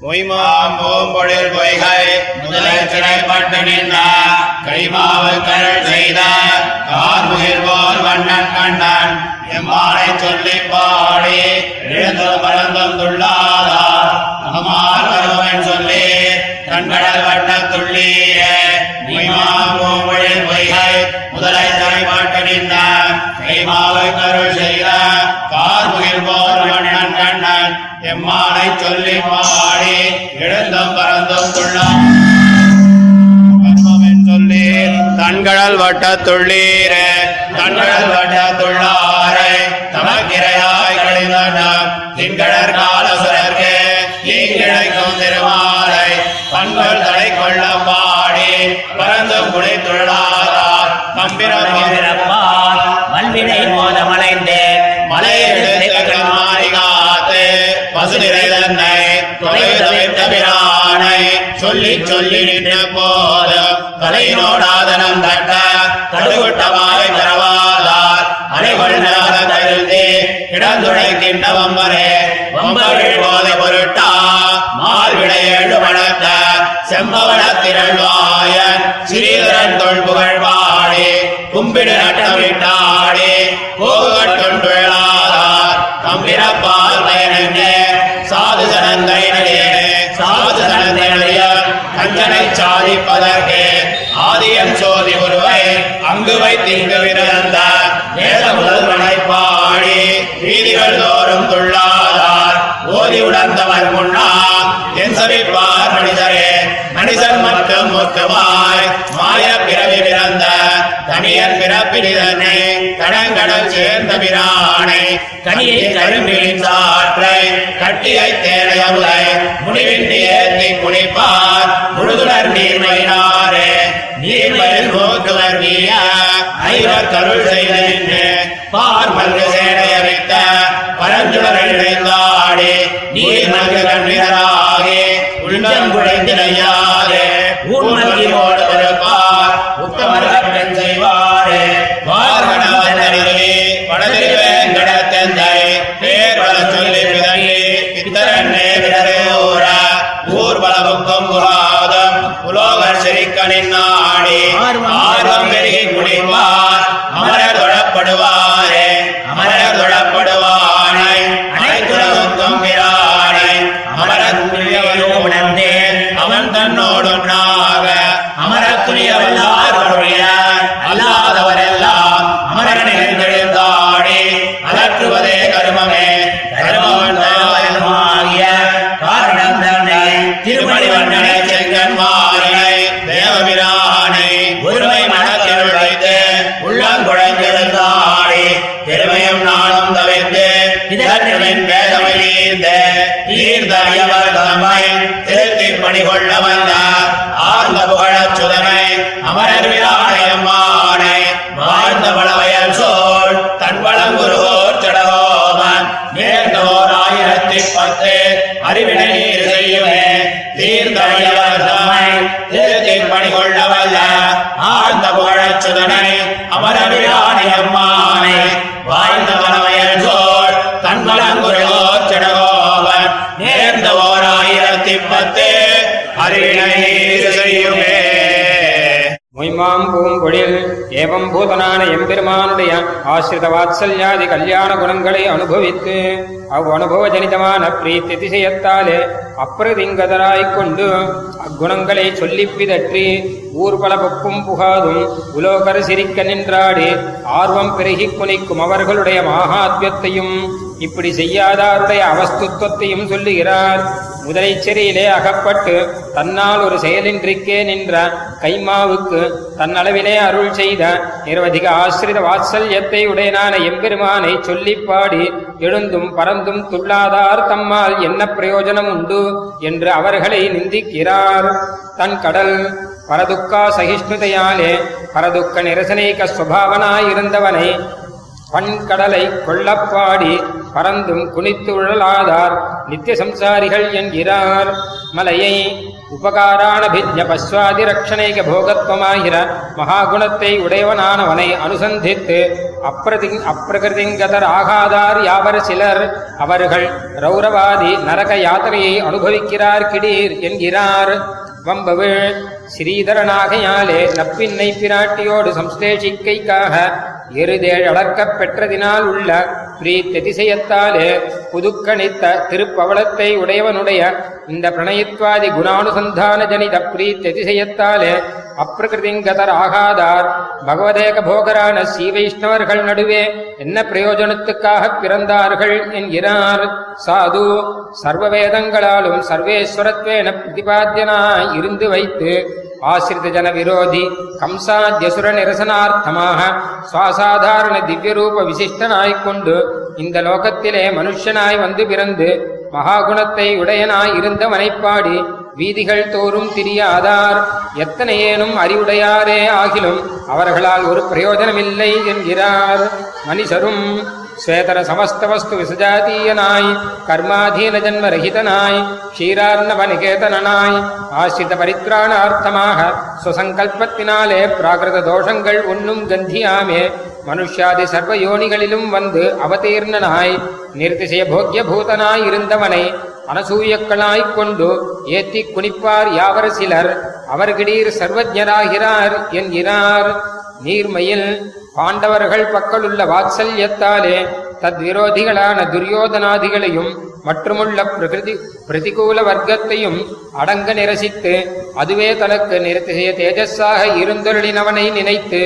மொய்மாம் பூம்பொழில் பொய்கை முதலை சிறைப்பட்டு நின்ற கைமாவு கருள் செய்த கார்முகில் போல் வண்ணன் கண்ணன் எம்மானை சொல்லி பாடி எழுந்து மறந்தும் துள்ளாதார் அகமார் வருவன் சொல்லி கண்கடல் வட்ட துள்ளிய எம்மானை சொல்லி பாடி எழுந்தும் பறந்தும் துள்ளாம் சொல்லீர் தன்கடல் வட்ட துள்ளீர தன்கடல் வட்ட துள்ளாரை தமக்கிரையாய் கழிந்தன. தின்கடற் காலசுரர்க்கு தீங்கிழைக்கும் திருமாலை பண்கள் தடை கொள்ள பாடி பறந்து குடை துள்ளாதார் பிறப்பால் வல்வினை மோதமலைந்து காத்து பசு நிறைதன்னை தொலைவிட்ட சொல்லி சொல்லி நின்ற போது தலையினோடாதனம் தட்ட கடுகுட்டமாய் தரவாதார் அலைகள் நலாத கருதி இடந்துடைக்கின்ற வம்பரே. வம்பர்கள் போதை பொருட்டா மால் விடையேழு வளர்த்த செம்பவன திரள்வாயன் சிறீதரன் தொல் புகழ்வாடி கும்பிடு நட்டமிட்டாடி கோகட்டும் வேளாதார் கம்பிரப்பால் பயனே சாதிப்பதற்கு ஆதியம் சோதி ஒருவை அங்கு வைத்திங்கு விரந்த வேத முதல்வனை பாடி வீதிகள் தோறும் துள்ளாதார். ஓதி உணர்ந்தவர் முன்னா என் சபிப்பார் மனிதரே. மனிதன் மட்டும் மொத்தமாய் மாய பிறவி பிறந்தார். தனியன் பிறப்பினிதனை கடங்கடல் சேர்ந்த பிரானை. கனியை கரும்பின் சாற்றை. கட்டியை தேனையமுலை முடிவின்றி ஏற்றி குளிப்பார். முழுதுணர் நீர்மையினாரே நீர்மையில் நோக்குவர் வீய. ஐவர் கருள் செய்த நின்று. பார் மல்கு சேனைய வைத்த பரஞ்சுடர் இணைந்தாடி. நீர் மல்கு கண்ணினராகி உள்ளம் குழைந்தினையாரே உலோகர் செரிக்கனின் தேவபிரானை ஒருமை மனத்தில் வைத்து உள்ளம் உள்ளங்குழந்தெழுந்தாடி பெருமையும் நாளும் தவிர்த்து இதற்றின் வேதமை நீர்ந்த தீர்ந்தறியவர் தம்மை திருத்தி பணி கொள்ள வந்தார் ஆர்ந்த புகழச் சுதனை அமரர் விராயம்மானை வாழ்ந்த வளவயல் சோழ் தன் வளம் வளங்குருகோர் சடகோமன் நேர்ந்தோர் ஆயிரத்தி பத்து அறிவினை நீர் செய்யுமே. தீர்ந்தறியவர் சுதனை அமரர் விராயம்மானை வாழ்ந்த பலவயல் சோழ் தன் வளங்குருகோர் சடகோமன் நேர்ந்த ஓர் ஆயிரத்தி பத்து மொய்மாம் பூம்பொழில் ஏவம் பூதனான எம்பெருமானுடைய ஆசிரித வாத்சல்யாதி கல்யாண குணங்களை அனுபவித்து அவ் அனுபவ ஜனிதமான பிரீத்தி திசையத்தாலே அப்பிரதிங்கதராய்க் கொண்டு அக்குணங்களை சொல்லிப் பிதற்றி ஊர்பல பப்பும் புகாதும் உலோகர் சிரிக்க நின்றாடி ஆர்வம் பெருகிக் குனிக்கும் அவர்களுடைய மகாத்மியத்தையும் இப்படி செய்யாதாருடைய அவஸ்துத்வத்தையும் சொல்லுகிறார். முதலைச்சேரியிலே அகப்பட்டு தன்னால் ஒரு செயலின்றிக்கே நின்ற கைமாவுக்கு தன்னளவிலே அருள் செய்த நிரவதிக ஆசிரித வாத்சல்யத்தை உடையனான எம்பெருமானை சொல்லிப் பாடி எழுந்தும் பறந்தும் துள்ளாதார் தம்மால் என்ன பிரயோஜனம் உண்டு என்று அவர்களை நிந்திக்கிறார். தன் கடல் பரதுக்கா சகிஷ்ணுதையாலே பரதுக்க நிரசனைக சுபாவனாயிருந்தவனை பண்கடலை கொள்ளப்பாடி பறந்தும் குனித்து உழலாதார் நித்திய சம்சாரிகள் என்கிறார். மலையை உபகாரானபிஜ பஸ்வாதி ரக்ஷணைக போகத்வமாகிற மகாகுணத்தை உடையவனானவனை அனுசந்தித்து அப்பிரதி அப்பிரகிருதிங்கதர் ஆகாதார் யாவர் சிலர் அவர்கள் ரௌரவாதி நரக யாத்திரையை அனுபவிக்கிறார் கிடீர் என்கிறார். வம்பவிழ் ஸ்ரீதரனாகையாலே நப்பின்னை பிராட்டியோடு சம்ஸ்லேஷிக்கைக்காக எருதேழ் அளக்கப் பெற்றதினால் உள்ள பிரீத்ததிசயத்தாலே புதுக்கணித்த திருப்பவளத்தை உடையவனுடைய இந்த பிரணயித்வாதி குணானுசந்தான ஜனித பிரீத்ததிசயத்தாலே அப்பிரகிருதிங்கதர் ஆகாதார் பகவதேக போகரான ஸ்ரீ வைஷ்ணவர்கள் நடுவே என்ன பிரயோஜனத்துக்காக பிறந்தார்கள் என்கிறார். சாது சர்வ வேதங்களாலும் சர்வேஸ்வரத்வேன பிரதிபாத்தியனாய் இருந்து வைத்து ஆசிரித ஜன விரோதி கம்சாத்யசுர நிரசனார்த்தமாக சுவாசாதாரண திவ்ய ரூப விசிஷ்டனாய்க் கொண்டு இந்த லோகத்திலே மனுஷனாய் வந்து பிறந்து மகாகுணத்தை உடையனாய் இருந்த மனைப்பாடி வீதிகள் தோறும் திரியாதார் எத்தனையேனும் அறிவுடையாரே ஆகிலும் அவர்களால் ஒரு பிரயோஜனமில்லை என்கிறார் மனிதரும் ஸ்வேதர சமஸ்தவஸ்து விசஜாதீயனாய் கர்மாதீன ஜன்ம ரஹிதனாய் க்ஷீரார்ணவ நிகேதனாய் ஆசிரித பரித்ராணார்த்தமாக சுசங்கல்பத்தினாலே பிராகிருத தோஷங்கள் உண்ணும் கந்தியாமே மனுஷாதி சர்வ யோனிகளிலும் வந்து அவதீர்ணனாய் நிர்திசய போக்கிய பூதனாய் இருந்தவனை அனசூயக்களாய்க் கொண்டு ஏத்தி குனிப்பார் யாவர் சிலர் அவர்கிடீர் சர்வஜராகிறார் என்கிறார் நீர்மையில் பாண்டவர்கள் பக்கலுள்ள வாத்சல்யத்தாலே தத்விரோதிகளான துரியோதனாதிகளையும் மற்றுமுள்ள பிரகிருதி பிரதிகூல வர்க்கத்தையும் அடங்க நிரசித்து அதுவே தனக்கு நிறுத்திய தேஜஸாக இருந்தொருளினவனை நினைத்து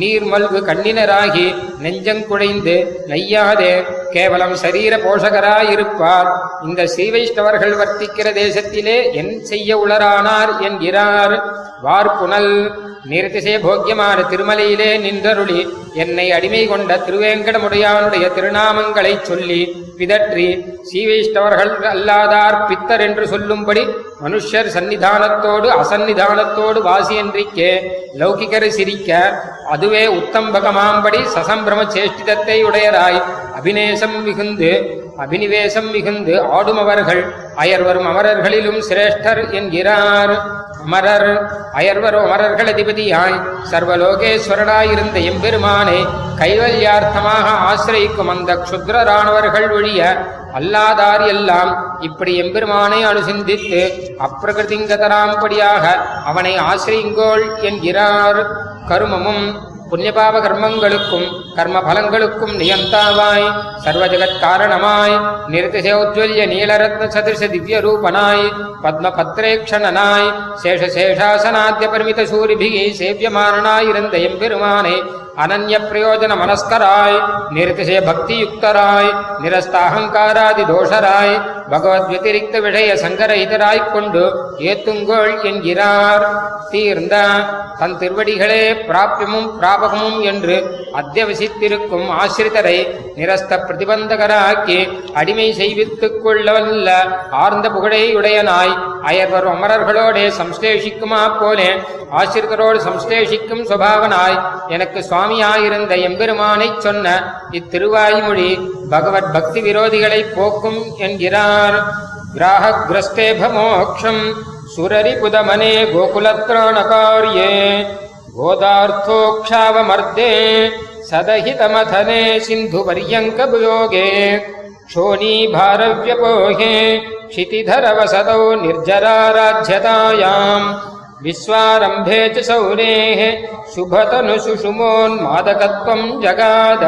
நீர்மல்கு கண்ணினராகி நெஞ்சங்குழைந்து நெய்யாதே கேவலம் சரீர போஷகராயிருப்பார். இந்த ஸ்ரீவைஷ்ணவர்கள் வர்த்திக்கிற தேசத்திலே என் செய்ய உளரானார் என்கிறார். வார்ப்புனல் நிறுத்திசே போக்கியமான திருமலையிலே நின்றருளி. என்னை அடிமை கொண்ட திருவேங்கடமுடையானுடைய திருநாமங்களைச் சொல்லி பிதற்றி சீவைஷ்டவர்கள் அல்லாதார் பித்தர் என்று சொல்லும்படி மனுஷர் சந்நிதானத்தோடு அசந்நிதானத்தோடு வாசியன்றிக்கே லௌகிகர் சிரிக்க அதுவே உத்தம்பகமாம்படி சசம்பிரம சேஷ்டிதத்தை உடையராய். அபிநேசம் மிகுந்து அபினிவேசம் மிகுந்து ஆடுமவர்கள் அயர்வரும் அமரர்களிலும் சிரேஷ்டர் என்கிறார். மரர் அயர்வரோ மரர்கள் அதிபதியாய் சர்வலோகேஸ்வரனாயிருந்த எம்பெருமானை கைவல்யார்த்தமாக ஆசிரியிக்கும் அந்த க்ஷுத்ரரானவர்கள் ஒழிய அல்லாதார் எல்லாம் இப்படி எம்பெருமானை அனுசிந்தித்து அப்பிரகிருதிங்கதராம்படியாக அவனை ஆசிரியுங்கோள் என்கிறார். கருமமும் புண்ணியபாவ கர்மங்களுக்கும் கர்ம பலங்களுக்கும் நியந்தாவாய் சர்வஜகத் காரணமாய் நிறுத்திசோஜ்வல்ய நீலரத்ன சதிர்ஷ திவ்ய ரூபனாய் பத்ம பத்ரேக்ஷணனாய் சேஷ சேஷாசனாத்திய பரிமித சூரிபிகி சேவியமானனாயிருந்த எம்பெருமானே அனன்ய பிரயோஜன மனஸ்கராய் நிறுத்திசய பக்தியுக்தராய் நிரஸ்த அகங்காராதி தோஷராய் பகவத் வத்திரிக்த விஷய சங்கரஹிதராய்க் கொண்டு ஏத்துங்கோள் என்கிறார். தீர்ந்த தன் திருவடிகளே பிராபியமும் பிராபகமும் என்று அத்தியவசித்திருக்கும் ஆசிரிதரை நிரஸ்த பிரதிபந்தகராக்கி அடிமை செய்வித்துக் கொள்ளவல்ல ஆர்ந்த புகழையுடையனாய் அயர்வர் അമരർകളോടെ സംശ്ലേഷിക്കുമാ പോലെ ஆசிரியரோடு சம்ஸ்லேஷிக்கும் சுபாவனாய். எனக்கு சுவாமியாயிருந்த எம்பெருமானை சொன்ன இத்திருவாய்மொழி பகவத் பக்தி விரோதிகளை போக்கும் என்கிறார். கிராகிரஸ்தேபமோக்ஷம் சுரரி புதமனே கோகுலத்ராணகாரியே. கோதார்த்தோக்ஷாவமர்த்தே சதஹிதமதனே சிந்து பரியங்கபயோகே शोणीभारव्यपोहे क्षितिधरवसदौ निर्जराराध्यतायाम्। विश्वारम्भे च सौरेः शुभतनुसुषुमोन्मादकत्वम् जगाद।